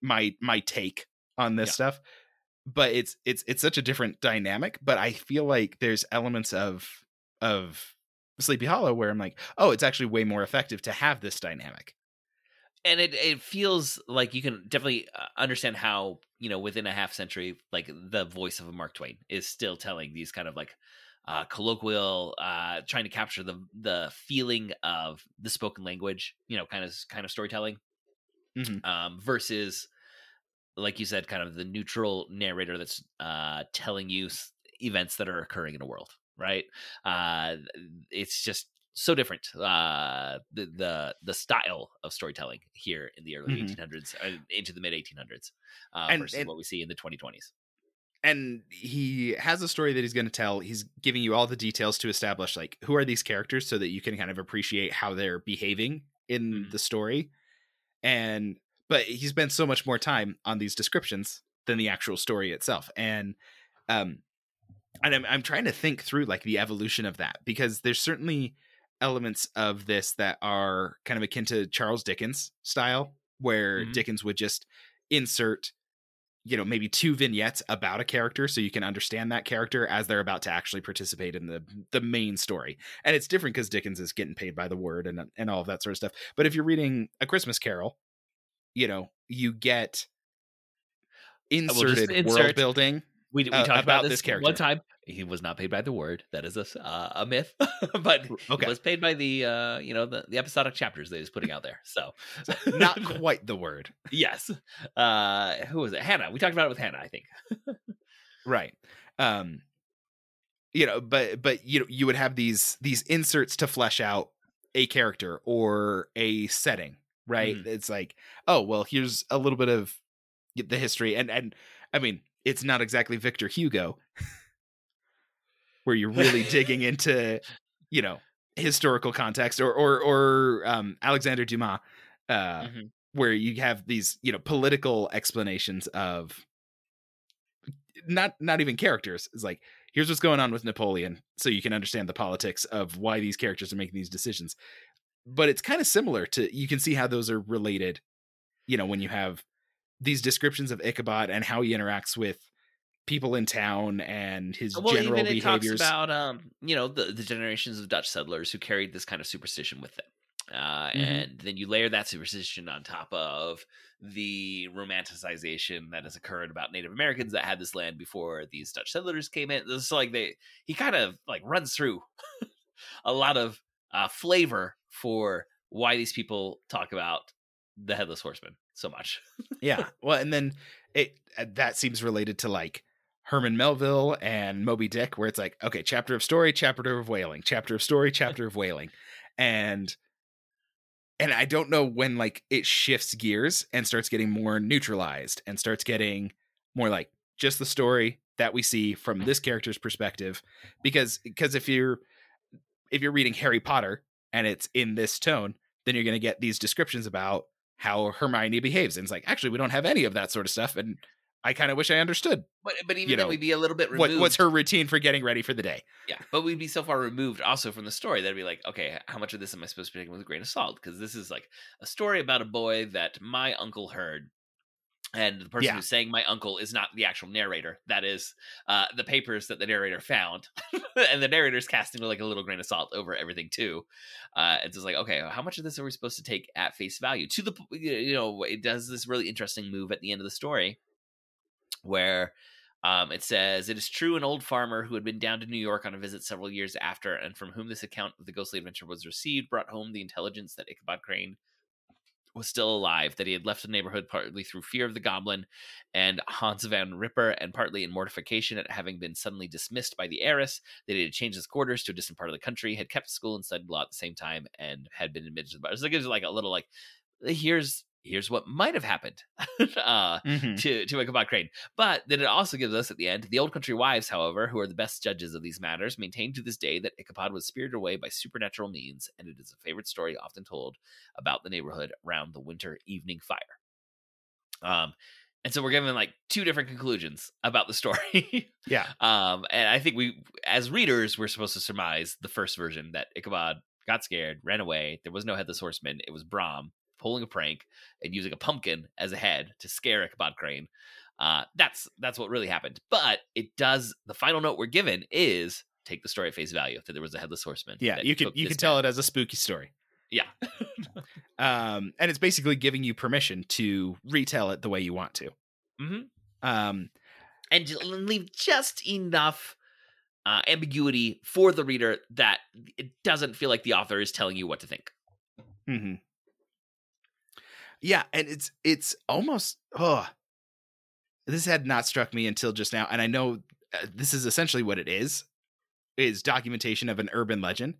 my my take on this Yeah. stuff but it's it's it's such a different dynamic but i feel like there's elements of of sleepy hollow where i'm like oh it's actually way more effective to have this dynamic And it, it feels like you can definitely uh, understand how, you know, within a half century, like the voice of a Mark Twain is still telling these kind of like uh, colloquial, uh, trying to capture the the feeling of the spoken language, you know, kind of kind of storytelling, Mhm. um, versus, like you said, kind of the neutral narrator that's uh, telling you events that are occurring in a world, right? Uh, it's just so different. Uh, the the the style of storytelling here in the early Mhm. 1800s uh, into the mid 1800s uh, And- versus and- what we see in the 2020s. and he has a story that he's going to tell he's giving you all the details to establish like who are these characters so that you can kind of appreciate how they're behaving in Mhm. the story and but he spends so much more time on these descriptions than the actual story itself and um and I'm, I'm trying to think through like the evolution of that because there's certainly elements of this that are kind of akin to charles dickens style where Mhm. dickens would just insert you know maybe two vignettes about a character so you can understand that character as they're about to actually participate in the the main story and it's different because dickens is getting paid by the word and and all of that sort of stuff but if you're reading a christmas carol you know you get just inserted world insert- building We, we uh, talked about about this this, character. one time. He was not paid by the word. That is a uh, a myth, but okay he was paid by the uh, you know the, the episodic chapters that he's putting out there. So not quite the word yes. Uh, who was it? Hannah. We talked about it with Hannah. I think. right um you know but but you know you would have these these inserts to flesh out a character or a setting right Mhm. it's like oh well here's a little bit of the history and and i mean it's not exactly victor hugo where you're really digging into you know historical context or or or um alexander dumas uh Mhm. where you have these you know political explanations of not not even characters it's like here's what's going on with napoleon so you can understand the politics of why these characters are making these decisions but it's kind of similar to you can see how those are related you know when you have these descriptions of ichabod and how he interacts with people in town and his Well, general even it behaviors talks about um, you know, the the generations of Dutch settlers who carried this kind of superstition with them. Uh, Mhm. And then you layer that superstition on top of the romanticization that has occurred about Native Americans that had this land before these Dutch settlers came in. It's like they he kind of like runs through a lot of uh, flavor for why these people talk about the headless horseman so much. yeah well and then it uh, that seems related to like herman melville and moby dick where it's like okay chapter of story chapter of whaling chapter of story chapter of whaling and and i don't know when like it shifts gears and starts getting more neutralized and starts getting more like just the story that we see from this character's perspective because because if you're if you're reading harry potter and it's in this tone then you're to get these descriptions about how Hermione behaves. And it's like, actually, we don't have any of that sort of stuff. And I kind of wish I understood But but even You then know, we'd be a little bit what, removed. what's her routine for getting ready for the day. Yeah, but we'd be so far removed also from the story that would be like, okay, how much of this am I supposed to be taking with a grain of salt? Because this is like a story about a boy that my uncle heard. And the person Yeah. who's saying my uncle is not the actual narrator. That is uh, the papers that the narrator found. and the narrator's casting like a little grain of salt over everything too. Uh, it's just like, okay, how much of this are we supposed to take at face value? To the, you know, it does this really interesting move at the end of the story where um, it says, It is true, an old farmer who had been down to New York on a visit several years after, and from whom this account of the ghostly adventure was received, brought home the intelligence that Ichabod Crane was still alive, that he had left the neighborhood partly through fear of the goblin and Hans van Ripper, and partly in mortification at having been suddenly dismissed by the heiress, that he had changed his quarters to a distant part of the country, had kept school and studied law at the same time, and had been admitted to the bar. So it gives you like a little like, here's here's what might have happened. uh, Mm-hmm. to to Ichabod Crane. But then it also gives us at the end the old country wives, however, who are the best judges of these matters, maintain to this day that Ichabod was spirited away by supernatural means, and it is a favorite story often told about the neighborhood around the winter evening fire. Um, and so we're given like two different conclusions about the story. Yeah. um, and I think we, as readers, we're supposed to surmise the first version that Ichabod got scared, ran away. There was no headless horseman. It was Brom pulling a prank and using a pumpkin as a head to scare Ichabod Crane. Uh, that's that's what really happened. But it does. The final note we're given is take the story at face value that there was a headless horseman. Yeah. You can you can tell it as a spooky story. Yeah. Um, and it's basically giving you permission to retell it the way you want to. hmm Um, and leave just enough uh, ambiguity for the reader that it doesn't feel like the author is telling you what to think. Mm-hmm. Yeah, and it's it's almost oh, this had not struck me until just now, and I know uh, this is essentially what it is is documentation of an urban legend.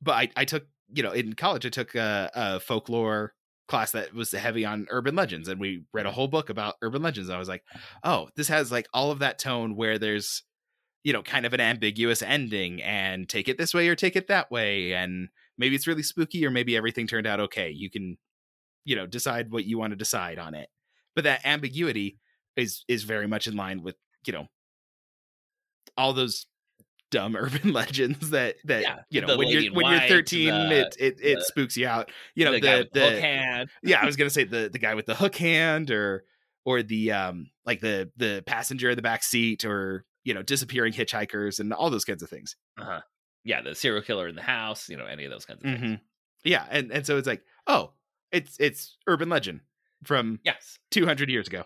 But I, I took you know in college I took a, a folklore class that was heavy on urban legends, and we read a whole book about urban legends. I was like, oh, this has like all of that tone where there's you know kind of an ambiguous ending and take it this way or take it that way and maybe it's really spooky or maybe everything turned out okay you can you know decide what you want to decide on it but that ambiguity is is very much in line with you know all those dumb urban legends that that Yeah, you know when you're when you're 13 the- it it, it the- spooks you out you know the, the the, hook hand. yeah i was gonna say the the guy with the hook hand or or the um like the the passenger in the back seat or you know disappearing hitchhikers and all those kinds of things Uh-huh. Yeah, the serial killer in the house. You know, any of those kinds of things. Mhm. yeah and and so it's like oh it's it's urban legend from Yes. 200 years ago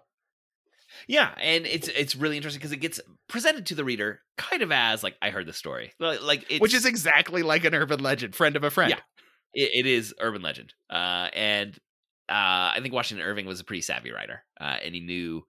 Yeah, and it's it's really interesting because it gets presented to the reader kind of as like I heard the story, like, which is exactly like an urban legend friend of a friend Yeah. it, it is urban legend. Uh, and uh, I think Washington Irving was a pretty savvy writer, uh, and he knew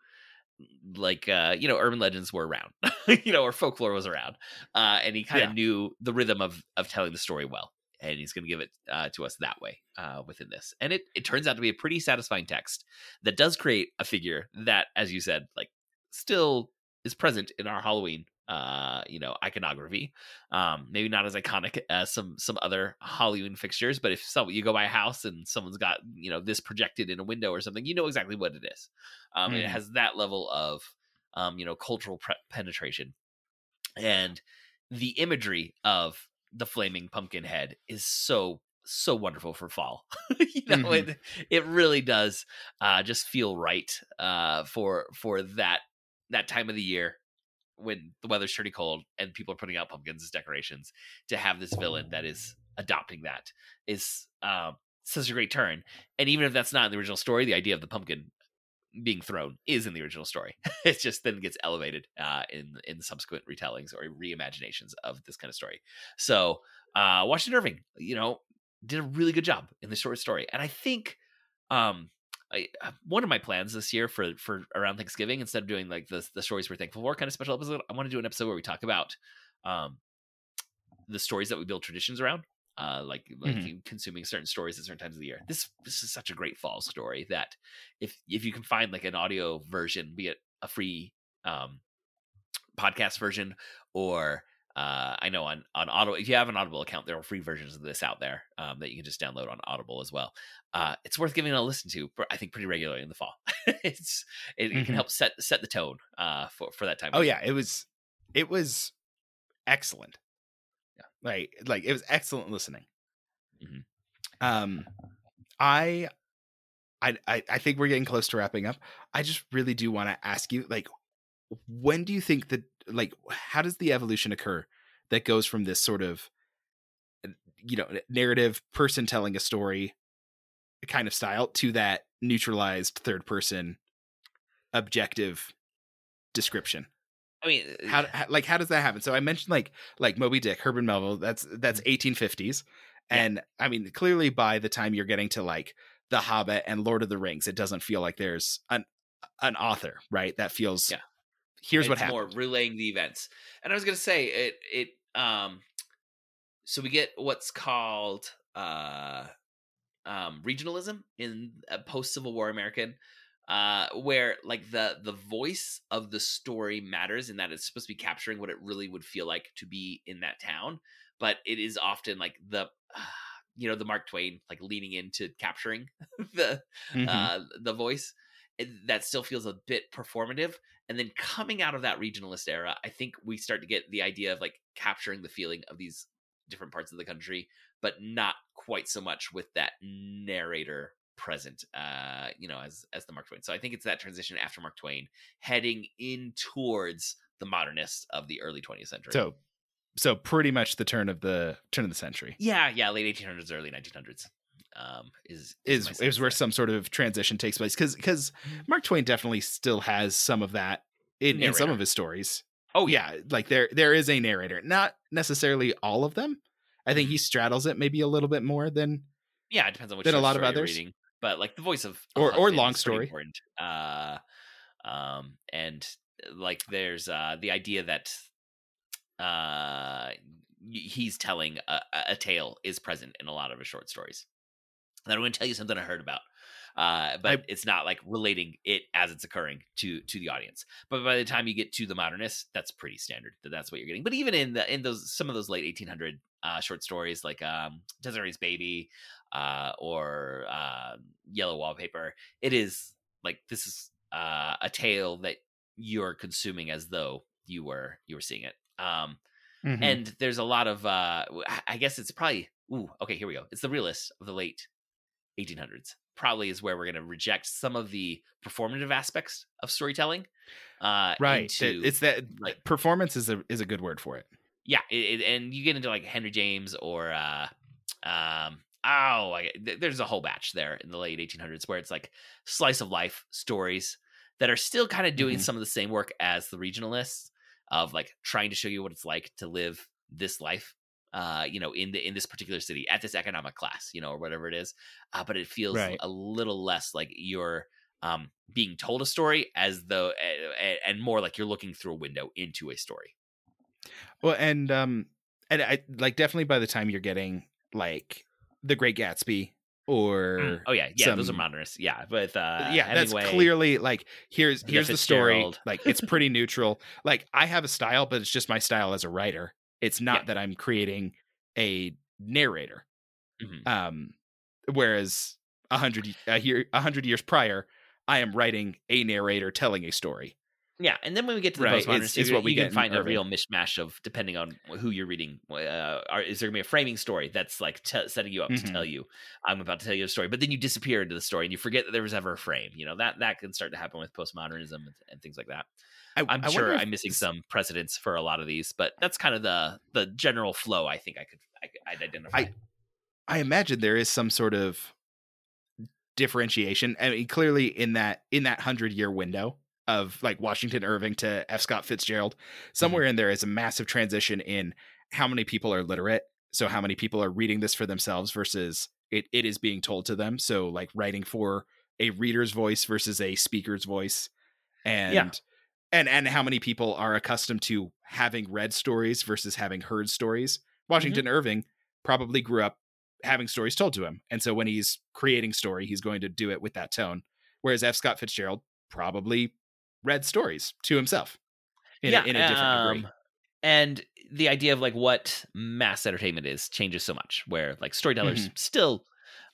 like uh, you know urban legends were around, you know, or folklore was around, uh, and he kind of Yeah. knew the rhythm of of telling the story well. And he's going to give it uh, to us that way uh, within this, and it it turns out to be a pretty satisfying text that does create a figure that, as you said, like still is present in our Halloween, uh, you know, iconography. Um, maybe not as iconic as some some other Halloween fixtures, but if so, you go by a house and someone's got you know this projected in a window or something, you know exactly what it is. Um, Mhm. It has that level of um, you know cultural pre- penetration, and the imagery of the flaming pumpkin head is so so wonderful for fall. you know, Mhm. it it really does uh, just feel right uh, for for that that time of the year when the weather's pretty cold and people are putting out pumpkins as decorations to have this villain that is adopting that is um, such a great turn. And even if that's not in the original story, the idea of the pumpkin being thrown is in the original story. it just then gets elevated uh, in in subsequent retellings or reimaginations of this kind of story. So uh, Washington Irving, you know, did a really good job in the short story, and I think um, I, uh, one of my plans this year for for around Thanksgiving, instead of doing like the the stories we're thankful for kind of special episode, I want to do an episode where we talk about um, the stories that we build traditions around. Uh, like like consuming certain stories at certain times of the year. This this is such a great fall story that if if you can find like an audio version, be it a free um, podcast version or uh, I know on on Audible, if you have an Audible account, there are free versions of this out there um, that you can just download on Audible as well. Uh, it's worth giving it a listen to. I think pretty regularly in the fall. it's it, it Mhm. can help set set the tone uh, for for that time. Oh yeah, it was it was excellent. Like like it was excellent listening. Mhm. Um I I I I think we're getting close to wrapping up. I just really do want to ask you like when do you think that like how does the evolution occur that goes from this sort of you know narrative person telling a story kind of style to that neutralized third person objective description I mean, how, how like how does that happen so i mentioned like like moby dick herman melville that's that's 1850s Yeah. and i mean clearly by the time you're getting to like the hobbit and lord of the rings it doesn't feel like there's an an author right that feels Yeah. here's what it's happened more relaying the events. And I was gonna say it it um so we get what's called uh um regionalism in a post Civil War American uh where like the the voice of the story matters in that it's supposed to be capturing what it really would feel like to be in that town but it is often like the you know the Mark Twain like leaning into capturing the Mhm. uh, the voice that still feels a bit performative and then coming out of that regionalist era i think we start to get the idea of like capturing the feeling of these different parts of the country but not quite so much with that narrator present uh you know as as the mark twain so i think it's that transition after mark twain heading in towards the modernists of the early 20th century so so pretty much the turn of the turn of the century yeah yeah late 1800s early 1900s um is is my is where some sort of transition takes place because because mark twain definitely still has some of that in, in some of his stories Oh yeah, like there there is a narrator. Not necessarily all of them. I think he straddles it maybe a little bit more than Yeah, it depends on which Than a lot of you're others. reading. But like the voice of Or- or long story. important. Uh, um, and like there's uh the idea that uh he's telling a, a- a tale is present in a lot of his short stories. And I'm going to tell you something I heard about. Uh, but I- it's not like relating it as it's occurring to to the audience. But by the time you get to the modernists, that's pretty standard. That that's what you're getting. But even in the in those some of those late 1800 uh, short stories like um, Desiree's Baby uh, or uh, Yellow Wallpaper, it is like this is uh, a tale that you're consuming as though you were you were seeing it. Um, Mhm. and there's a lot of uh i guess it's probably ooh okay here we go it's the realist of the late 1800s probably is where we're going to reject some of the performative aspects of storytelling uh right. into, it's that like- performance is a is a good word for it. Yeah it, it- and you get into like henry james or uh um oh I, there's a whole batch there in the late 1800s where it's like slice of life stories that are still kind of doing Mhm. some of the same work as the regionalists of like trying to show you what it's like to live this life uh you know in the in this particular city at this economic class you know or whatever it is uh, but it feels Right. a little less like you're um being told a story as though and, and more like you're looking through a window into a story Well, and um, and I like definitely by the time you're getting like the Great Gatsby or oh yeah yeah those are some- modernists yeah but uh yeah, that's clearly like here's here's the story. Like it's pretty neutral. Like I have a style, but it's just my style as a writer. It's not Yeah. that I'm creating a narrator. Mhm. Um, whereas a hundred a year a hundred years prior, I am writing a narrator telling a story. Yeah, and then when we get to the Right, postmodernists, it's- it's what we you can find a real mishmash of depending on who you're reading. Uh, are, is there gonna be a framing story that's like t- setting you up Mhm. to tell you, I'm about to tell you a story, but then you disappear into the story and you forget that there was ever a frame. You know that that can start to happen with postmodernism and, and things like that. I, I'm I sure if I'm missing some precedents for a lot of these, but that's kind of the the general flow. I think I could I could I'd identify. I- I imagine there is some sort of differentiation. I mean, clearly in that in that hundred year window of like Washington Irving to F. Scott Fitzgerald, somewhere mm-hmm. in there is a massive transition in how many people are literate. So how many people are reading this for themselves versus it, it is being told to them. So like writing for a reader's voice versus a speaker's voice. And and and how many people are accustomed to having read stories versus having heard stories. Mm-hmm. Washington Irving probably grew up having stories told to him. And so when he's creating story, he's going to do it with that tone. Whereas F. Scott Fitzgerald probably read stories to himself in, a, in a different degree. um, And the idea of like what mass entertainment is changes so much. Where like storytellers Mm-hmm. still,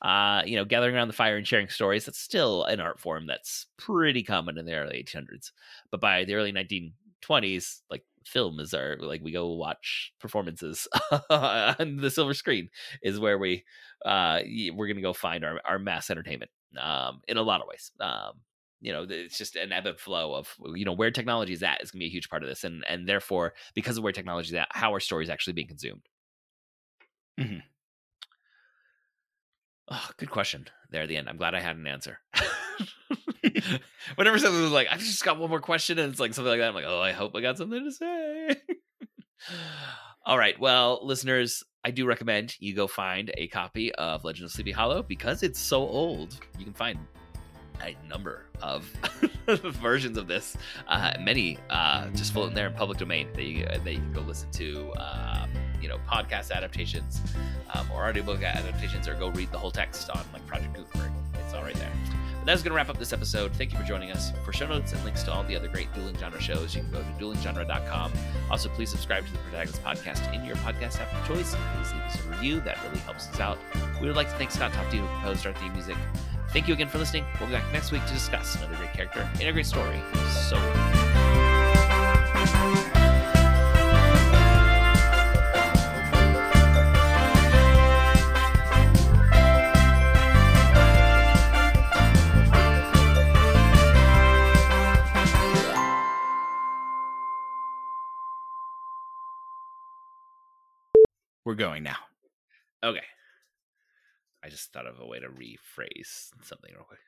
uh, you know, gathering around the fire and sharing stories. That's still an art form that's pretty common in the early 1800s. But by the early 1920s, like film is our like we go watch performances on the silver screen is where we uh we're gonna go find our, our mass entertainment um in a lot of ways um you know it's just an ebb and flow of you know where technology is at is going to be a huge part of this and and therefore because of where technology is at how are stories actually being consumed? Mhm. oh good question. There at the end i'm glad i had an answer. Whenever someone was like i've just got one more question and it's like something like that i'm like oh i hope i got something to say. All right well listeners i do recommend you go find a copy of legend of sleepy hollow because it's so old. You can find a number of versions of this, uh, many uh, just floating there in public domain that you, that you can go listen to, um, you know, podcast adaptations um, or audiobook adaptations, or go read the whole text on like Project Gutenberg. It's all right there. But that's going to wrap up this episode. Thank you for joining us. For show notes and links to all the other great dueling genre shows, you can go to duelinggenre.com. Also, please subscribe to the Protagonist Podcast in your podcast app of choice. Please leave us a review. That really helps us out. We would like to thank Scott Tofty, who composed our theme music. Thank you again for listening. We'll be back next week to discuss another great character in a great story. So. We're going now. Okay. I just thought of a way to rephrase something real quick.